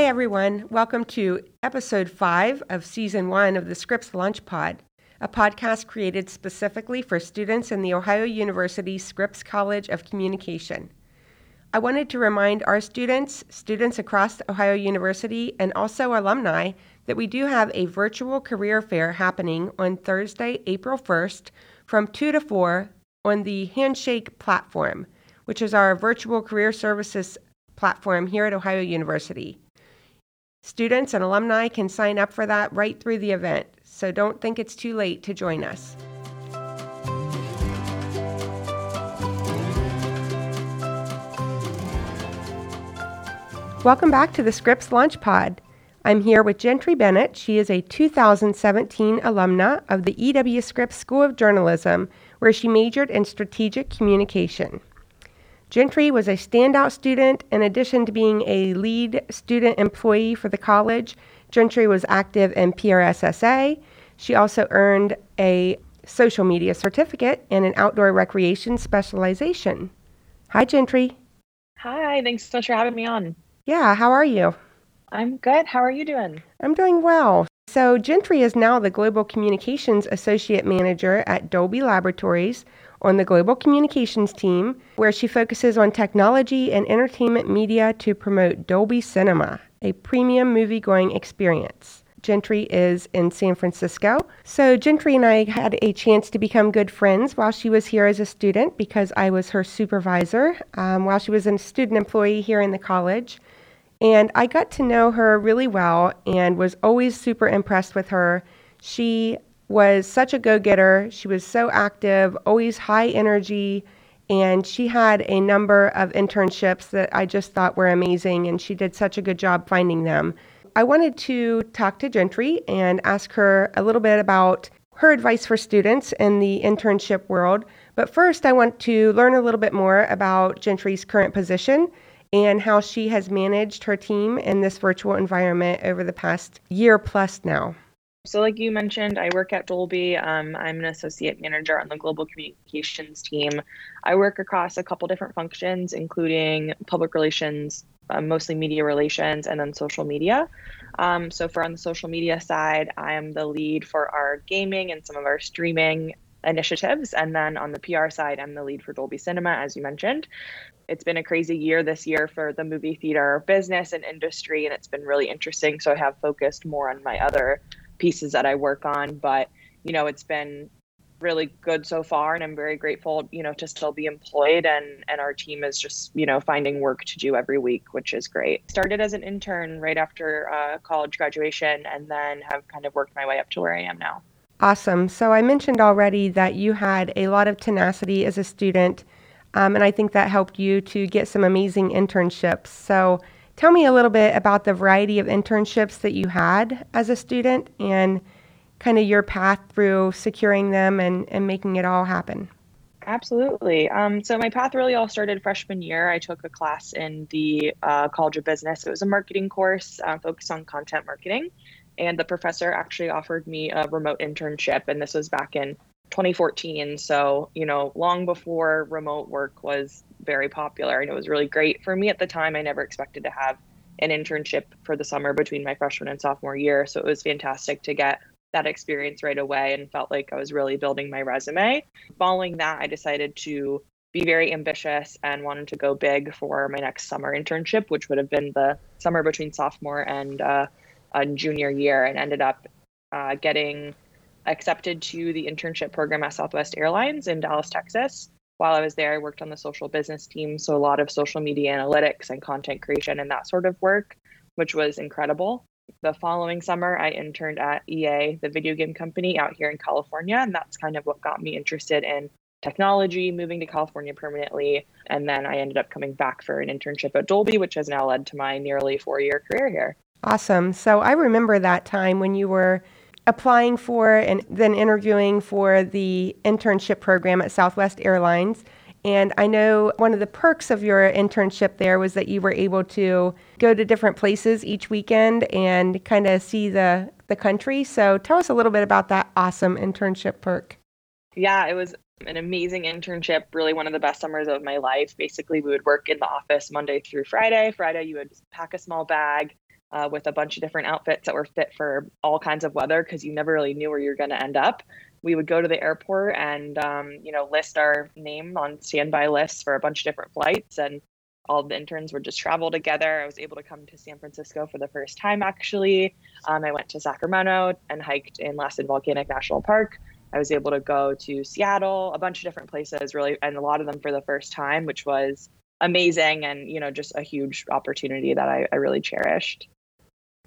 Hey everyone, welcome to episode 5 of season 1 of the Scripps Launch Pod, a podcast created specifically for students in the Ohio University Scripps College of Communication. I wanted to remind our students, students across Ohio University, and also alumni that we do have a virtual career fair happening on Thursday, April 1st from 2 to 4 on the Handshake platform, which is our virtual career services platform here at Ohio University. Students and alumni can sign up for that right through the event, so don't think it's too late to join us. Welcome back to the Scripps Launch Pod. I'm here with Gentry Bennett. She is a 2017 alumna of the E.W. Scripps School of Journalism, where she majored in strategic communication. Gentry was a standout student. In addition to being a lead student employee for the college, Gentry was active in PRSSA. She also earned a social media certificate and an outdoor recreation specialization. Hi, Gentry. Hi, thanks so much for having me on. Yeah, how are you? I'm good. How are you doing? I'm doing well. So, Gentry is now the Global Communications Associate Manager at Dolby Laboratories, on the global communications team, where she focuses on technology and entertainment media to promote Dolby Cinema, a premium movie going experience. Gentry is in San Francisco. So, Gentry and I had a chance to become good friends while she was here as a student because I was her supervisor um, while she was a student employee here in the college. And I got to know her really well and was always super impressed with her. She was such a go getter. She was so active, always high energy, and she had a number of internships that I just thought were amazing, and she did such a good job finding them. I wanted to talk to Gentry and ask her a little bit about her advice for students in the internship world. But first, I want to learn a little bit more about Gentry's current position and how she has managed her team in this virtual environment over the past year plus now. So, like you mentioned, I work at Dolby. Um, I'm an associate manager on the global communications team. I work across a couple different functions, including public relations, uh, mostly media relations, and then social media. Um, so, for on the social media side, I am the lead for our gaming and some of our streaming initiatives. And then on the PR side, I'm the lead for Dolby Cinema, as you mentioned. It's been a crazy year this year for the movie theater business and industry, and it's been really interesting. So, I have focused more on my other pieces that I work on. But, you know, it's been really good so far and I'm very grateful, you know, to still be employed and and our team is just, you know, finding work to do every week, which is great. Started as an intern right after uh, college graduation and then have kind of worked my way up to where I am now. Awesome. So I mentioned already that you had a lot of tenacity as a student, um, and I think that helped you to get some amazing internships. So Tell me a little bit about the variety of internships that you had as a student and kind of your path through securing them and, and making it all happen. Absolutely. Um, so my path really all started freshman year. I took a class in the uh, College of Business. It was a marketing course uh, focused on content marketing, and the professor actually offered me a remote internship, and this was back in 2014. So you know, long before remote work was very popular and it was really great for me at the time. I never expected to have an internship for the summer between my freshman and sophomore year. So it was fantastic to get that experience right away and felt like I was really building my resume. Following that, I decided to be very ambitious and wanted to go big for my next summer internship, which would have been the summer between sophomore and uh, junior year, and ended up uh, getting accepted to the internship program at Southwest Airlines in Dallas, Texas while I was there, I worked on the social business team. So, a lot of social media analytics and content creation and that sort of work, which was incredible. The following summer, I interned at EA, the video game company out here in California. And that's kind of what got me interested in technology, moving to California permanently. And then I ended up coming back for an internship at Dolby, which has now led to my nearly four year career here. Awesome. So, I remember that time when you were applying for and then interviewing for the internship program at Southwest Airlines. And I know one of the perks of your internship there was that you were able to go to different places each weekend and kind of see the, the country. So tell us a little bit about that awesome internship perk. Yeah, it was an amazing internship, really one of the best summers of my life. Basically, we would work in the office Monday through Friday. Friday, you would pack a small bag, uh, with a bunch of different outfits that were fit for all kinds of weather because you never really knew where you're going to end up. We would go to the airport and um, you know list our name on standby lists for a bunch of different flights, and all the interns would just travel together. I was able to come to San Francisco for the first time. Actually, um, I went to Sacramento and hiked in Lassen Volcanic National Park. I was able to go to Seattle, a bunch of different places, really, and a lot of them for the first time, which was amazing and you know just a huge opportunity that I, I really cherished.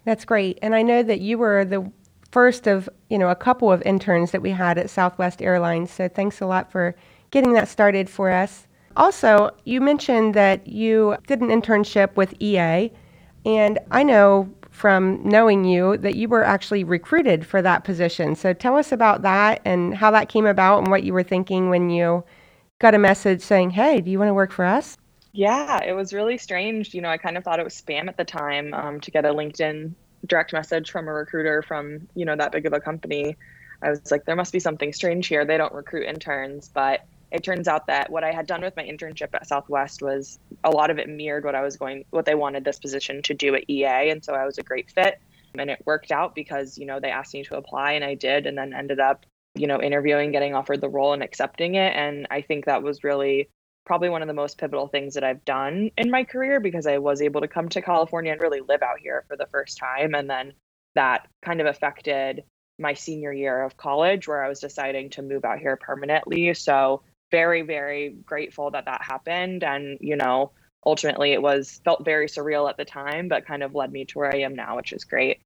That's great. And I know that you were the first of, you know, a couple of interns that we had at Southwest Airlines. So thanks a lot for getting that started for us. Also, you mentioned that you did an internship with EA, and I know from knowing you that you were actually recruited for that position. So tell us about that and how that came about and what you were thinking when you got a message saying, "Hey, do you want to work for us?" Yeah, it was really strange. You know, I kind of thought it was spam at the time um, to get a LinkedIn direct message from a recruiter from, you know, that big of a company. I was like, there must be something strange here. They don't recruit interns. But it turns out that what I had done with my internship at Southwest was a lot of it mirrored what I was going, what they wanted this position to do at EA. And so I was a great fit. And it worked out because, you know, they asked me to apply and I did, and then ended up, you know, interviewing, getting offered the role and accepting it. And I think that was really probably one of the most pivotal things that I've done in my career because I was able to come to California and really live out here for the first time. And then that kind of affected my senior year of college where I was deciding to move out here permanently. So, very, very grateful that that happened. And, you know, ultimately it was felt very surreal at the time, but kind of led me to where I am now, which is great.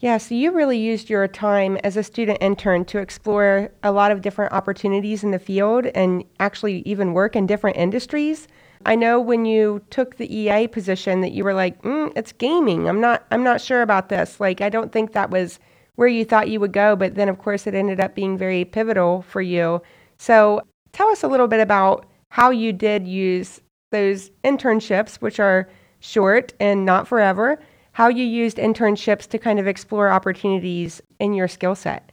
Yeah, so you really used your time as a student intern to explore a lot of different opportunities in the field and actually even work in different industries. I know when you took the EA position that you were like, mm, "It's gaming. I'm not. I'm not sure about this. Like, I don't think that was where you thought you would go." But then, of course, it ended up being very pivotal for you. So, tell us a little bit about how you did use those internships, which are short and not forever, how you used internships to kind of explore opportunities in your skill set.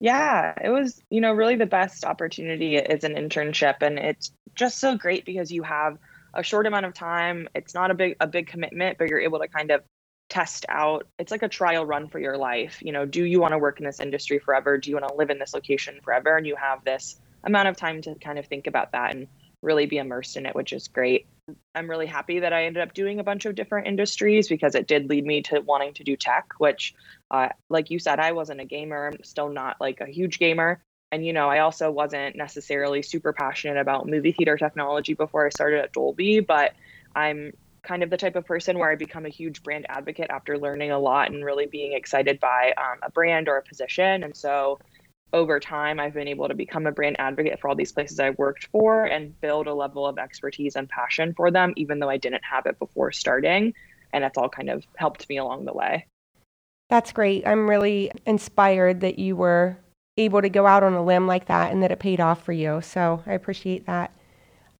Yeah, it was, you know, really the best opportunity is an internship and it's just so great because you have a short amount of time. It's not a big a big commitment, but you're able to kind of test out. It's like a trial run for your life. You know, do you want to work in this industry forever? Do you want to live in this location forever? And you have this amount of time to kind of think about that and really be immersed in it, which is great. I'm really happy that I ended up doing a bunch of different industries because it did lead me to wanting to do tech, which, uh, like you said, I wasn't a gamer. I'm still not like a huge gamer. And, you know, I also wasn't necessarily super passionate about movie theater technology before I started at Dolby, but I'm kind of the type of person where I become a huge brand advocate after learning a lot and really being excited by um, a brand or a position. And so over time, I've been able to become a brand advocate for all these places I've worked for and build a level of expertise and passion for them, even though I didn't have it before starting. And that's all kind of helped me along the way. That's great. I'm really inspired that you were able to go out on a limb like that and that it paid off for you. So I appreciate that.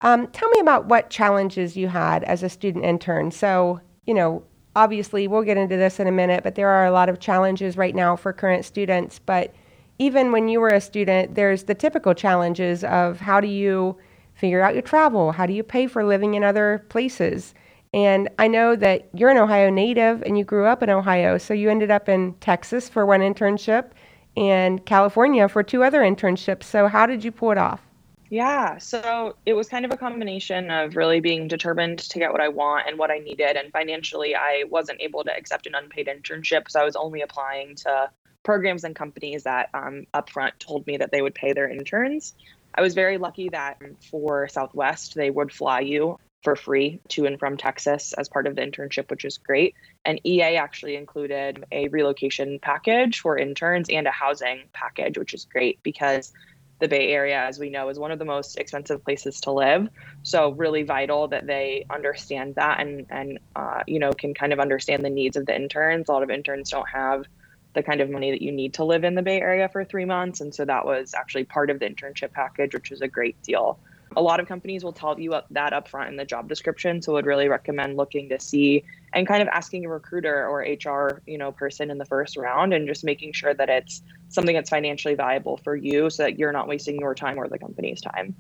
Um, tell me about what challenges you had as a student intern. So, you know, obviously we'll get into this in a minute, but there are a lot of challenges right now for current students. But even when you were a student, there's the typical challenges of how do you figure out your travel? How do you pay for living in other places? And I know that you're an Ohio native and you grew up in Ohio, so you ended up in Texas for one internship and California for two other internships. So, how did you pull it off? Yeah, so it was kind of a combination of really being determined to get what I want and what I needed. And financially, I wasn't able to accept an unpaid internship. So I was only applying to programs and companies that um, upfront told me that they would pay their interns. I was very lucky that for Southwest, they would fly you for free to and from Texas as part of the internship, which is great. And EA actually included a relocation package for interns and a housing package, which is great because the Bay Area, as we know, is one of the most expensive places to live. So really vital that they understand that and and uh, you know can kind of understand the needs of the interns. A lot of interns don't have the kind of money that you need to live in the Bay Area for three months. And so that was actually part of the internship package, which was a great deal. A lot of companies will tell you that up front in the job description. So would really recommend looking to see and kind of asking a recruiter or HR, you know, person in the first round and just making sure that it's something that's financially viable for you so that you're not wasting your time or the company's time.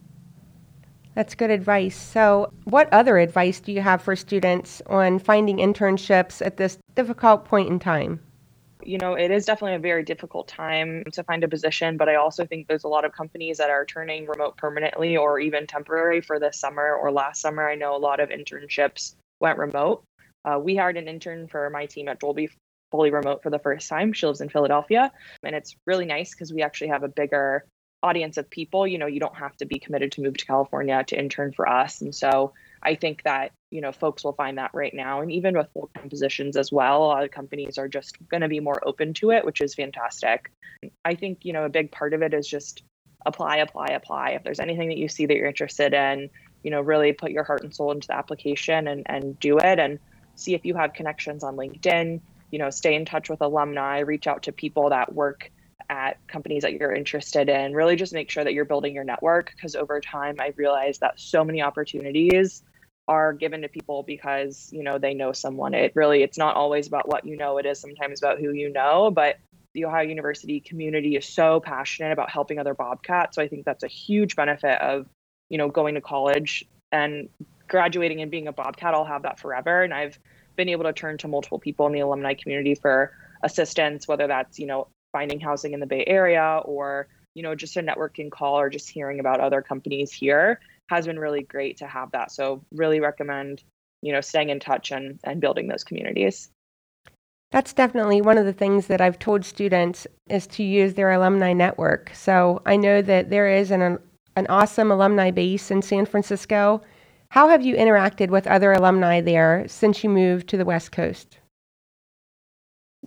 That's good advice. So, what other advice do you have for students on finding internships at this difficult point in time? You know, it is definitely a very difficult time to find a position, but I also think there's a lot of companies that are turning remote permanently or even temporary for this summer or last summer. I know a lot of internships went remote. Uh, we hired an intern for my team at Dolby fully remote for the first time. She lives in Philadelphia, and it's really nice because we actually have a bigger audience of people. You know, you don't have to be committed to move to California to intern for us. And so I think that, you know, folks will find that right now. And even with full time positions as well, a lot of companies are just going to be more open to it, which is fantastic. I think, you know, a big part of it is just apply, apply, apply. If there's anything that you see that you're interested in, you know, really put your heart and soul into the application and, and do it and see if you have connections on LinkedIn, you know, stay in touch with alumni, reach out to people that work at companies that you're interested in. Really just make sure that you're building your network because over time I've realized that so many opportunities are given to people because, you know, they know someone. It really it's not always about what you know, it is sometimes about who you know, but the Ohio University community is so passionate about helping other Bobcats. So I think that's a huge benefit of, you know, going to college and graduating and being a Bobcat. I'll have that forever. And I've been able to turn to multiple people in the alumni community for assistance, whether that's, you know, finding housing in the Bay Area or, you know, just a networking call or just hearing about other companies here has been really great to have that. So really recommend, you know, staying in touch and, and building those communities. That's definitely one of the things that I've told students is to use their alumni network. So I know that there is an, an awesome alumni base in San Francisco. How have you interacted with other alumni there since you moved to the West Coast?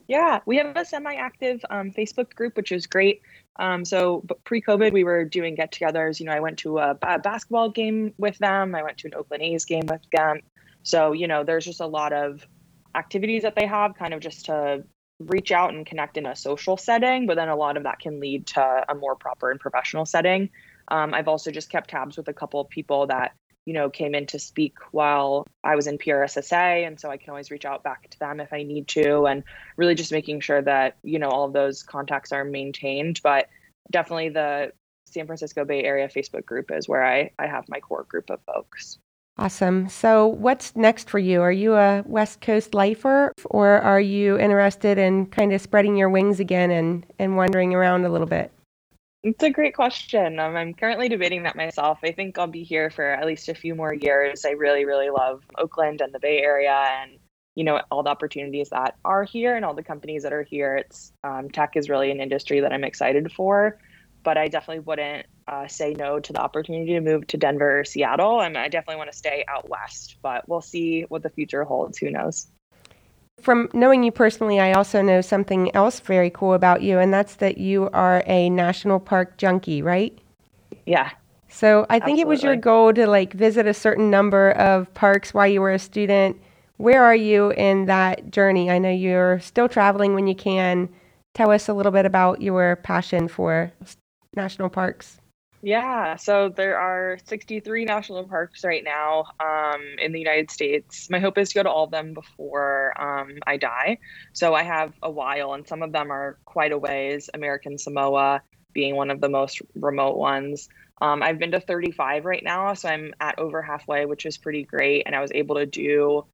Yeah, we have a semi-active um, Facebook group, which is great. Um, so pre-COVID, we were doing get-togethers. You know, I went to a, a, basketball game with them. I went to an Oakland A's game with them. So you know, there's just a lot of activities that they have, kind of just to reach out and connect in a social setting. But then a lot of that can lead to a more proper and professional setting. Um, I've also just kept tabs with a couple of people that you know, came in to speak while I was in PRSSA. And so I can always reach out back to them if I need to, and really just making sure that, you know, all of those contacts are maintained. But definitely the San Francisco Bay Area Facebook group is where I, I have my core group of folks. Awesome. So, what's next for you? Are you a West Coast lifer, or are you interested in kind of spreading your wings again and, and wandering around a little bit? It's a great question. Um, I'm currently debating that myself. I think I'll be here for at least a few more years. I really, really love Oakland and the Bay Area, and you know all the opportunities that are here and all the companies that are here. It's um, tech is really an industry that I'm excited for, but I definitely wouldn't uh, say no to the opportunity to move to Denver or Seattle. and I definitely want to stay out west, but we'll see what the future holds. Who knows? From knowing you personally, I also know something else very cool about you, and that's that you are a national park junkie, right? Yeah. So I think Absolutely. it was your goal to like visit a certain number of parks while you were a student. Where are you in that journey? I know you're still traveling when you can. Tell us a little bit about your passion for national parks. Yeah, so there are 63 national parks right now um, in the United States. My hope is to go to all of them before um, I die. So I have a while, and some of them are quite a ways. American Samoa being one of the most remote ones. Um, I've been to 35 right now, so I'm at over halfway, which is pretty great. And I was able to do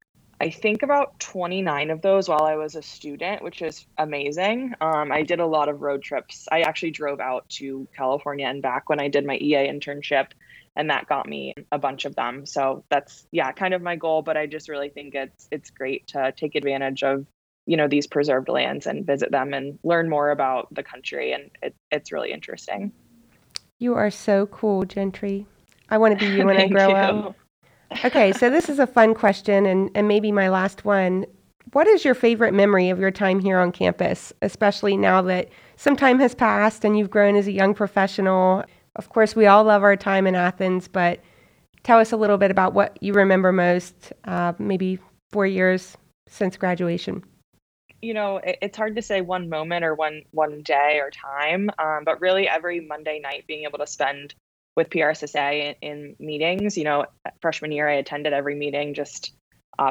I think about 29 of those while I was a student, which is amazing. Um, I did a lot of road trips. I actually drove out to California and back when I did my EA internship, and that got me a bunch of them. So that's yeah, kind of my goal. But I just really think it's it's great to take advantage of you know these preserved lands and visit them and learn more about the country, and it, it's really interesting. You are so cool, Gentry. I want to be you when I grow you. up okay, so this is a fun question and, and maybe my last one. What is your favorite memory of your time here on campus, especially now that some time has passed and you've grown as a young professional? Of course, we all love our time in Athens, but tell us a little bit about what you remember most, uh, maybe four years since graduation. You know, it's hard to say one moment or one one day or time, um, but really every Monday night being able to spend with PRSSA in, in meetings. You know, freshman year I attended every meeting just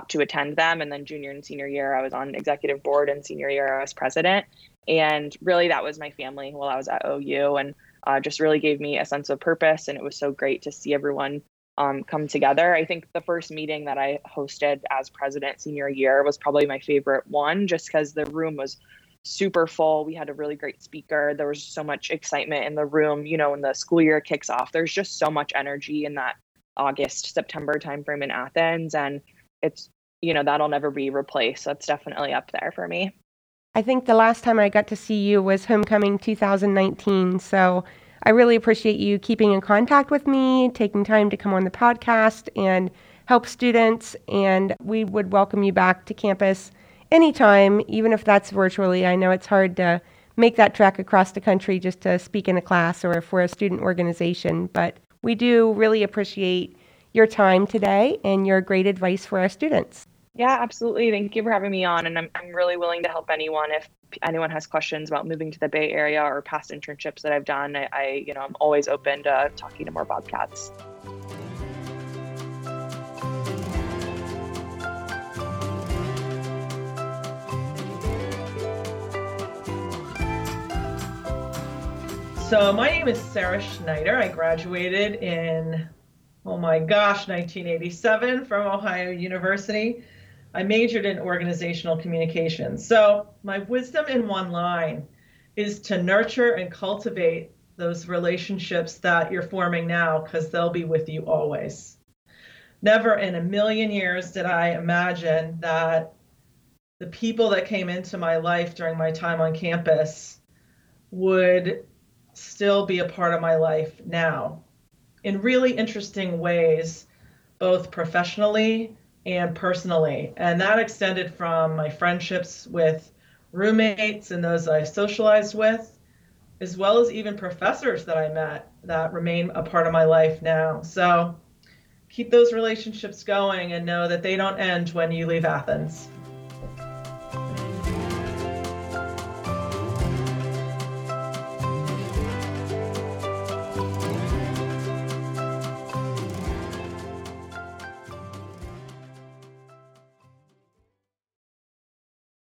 to attend them, and then junior and senior year I was on executive board, and senior year I was president. And really, that was my family while I was at OU, and uh, just really gave me a sense of purpose. And it was so great to see everyone um, come together. I think the first meeting that I hosted as president senior year was probably my favorite one, just because the room was super full. We had a really great speaker. There was so much excitement in the room. You know, when the school year kicks off, there's just so much energy in that August, September timeframe in Athens. And it's, you know, that'll never be replaced. That's definitely up there for me. I think the last time I got to see you was Homecoming 2019. So I really appreciate you keeping in contact with me, taking time to come on the podcast and help students. And we would welcome you back to campus anytime, even if that's virtually. I know it's hard to make that trek across the country just to speak in a class or for a student organization, but we do really appreciate your time today and your great advice for our students. Yeah, absolutely. Thank you for having me on. And I'm, I'm really willing to help anyone if anyone has questions about moving to the Bay Area or past internships that I've done. I, I you know, I'm always open to talking to more Bobcats. So my name is Sarah Schneider. I graduated in, oh my gosh, 1987 from Ohio University. I majored in organizational communications. So my wisdom in one line is to nurture and cultivate those relationships that you're forming now because they'll be with you always. Never in a million years did I imagine that the people that came into my life during my time on campus would still be a part of my life now in really interesting ways, both professionally and personally. And that extended from my friendships with roommates and those I socialized with, as well as even professors that I met that remain a part of my life now. So keep those relationships going and know that they don't end when you leave Athens.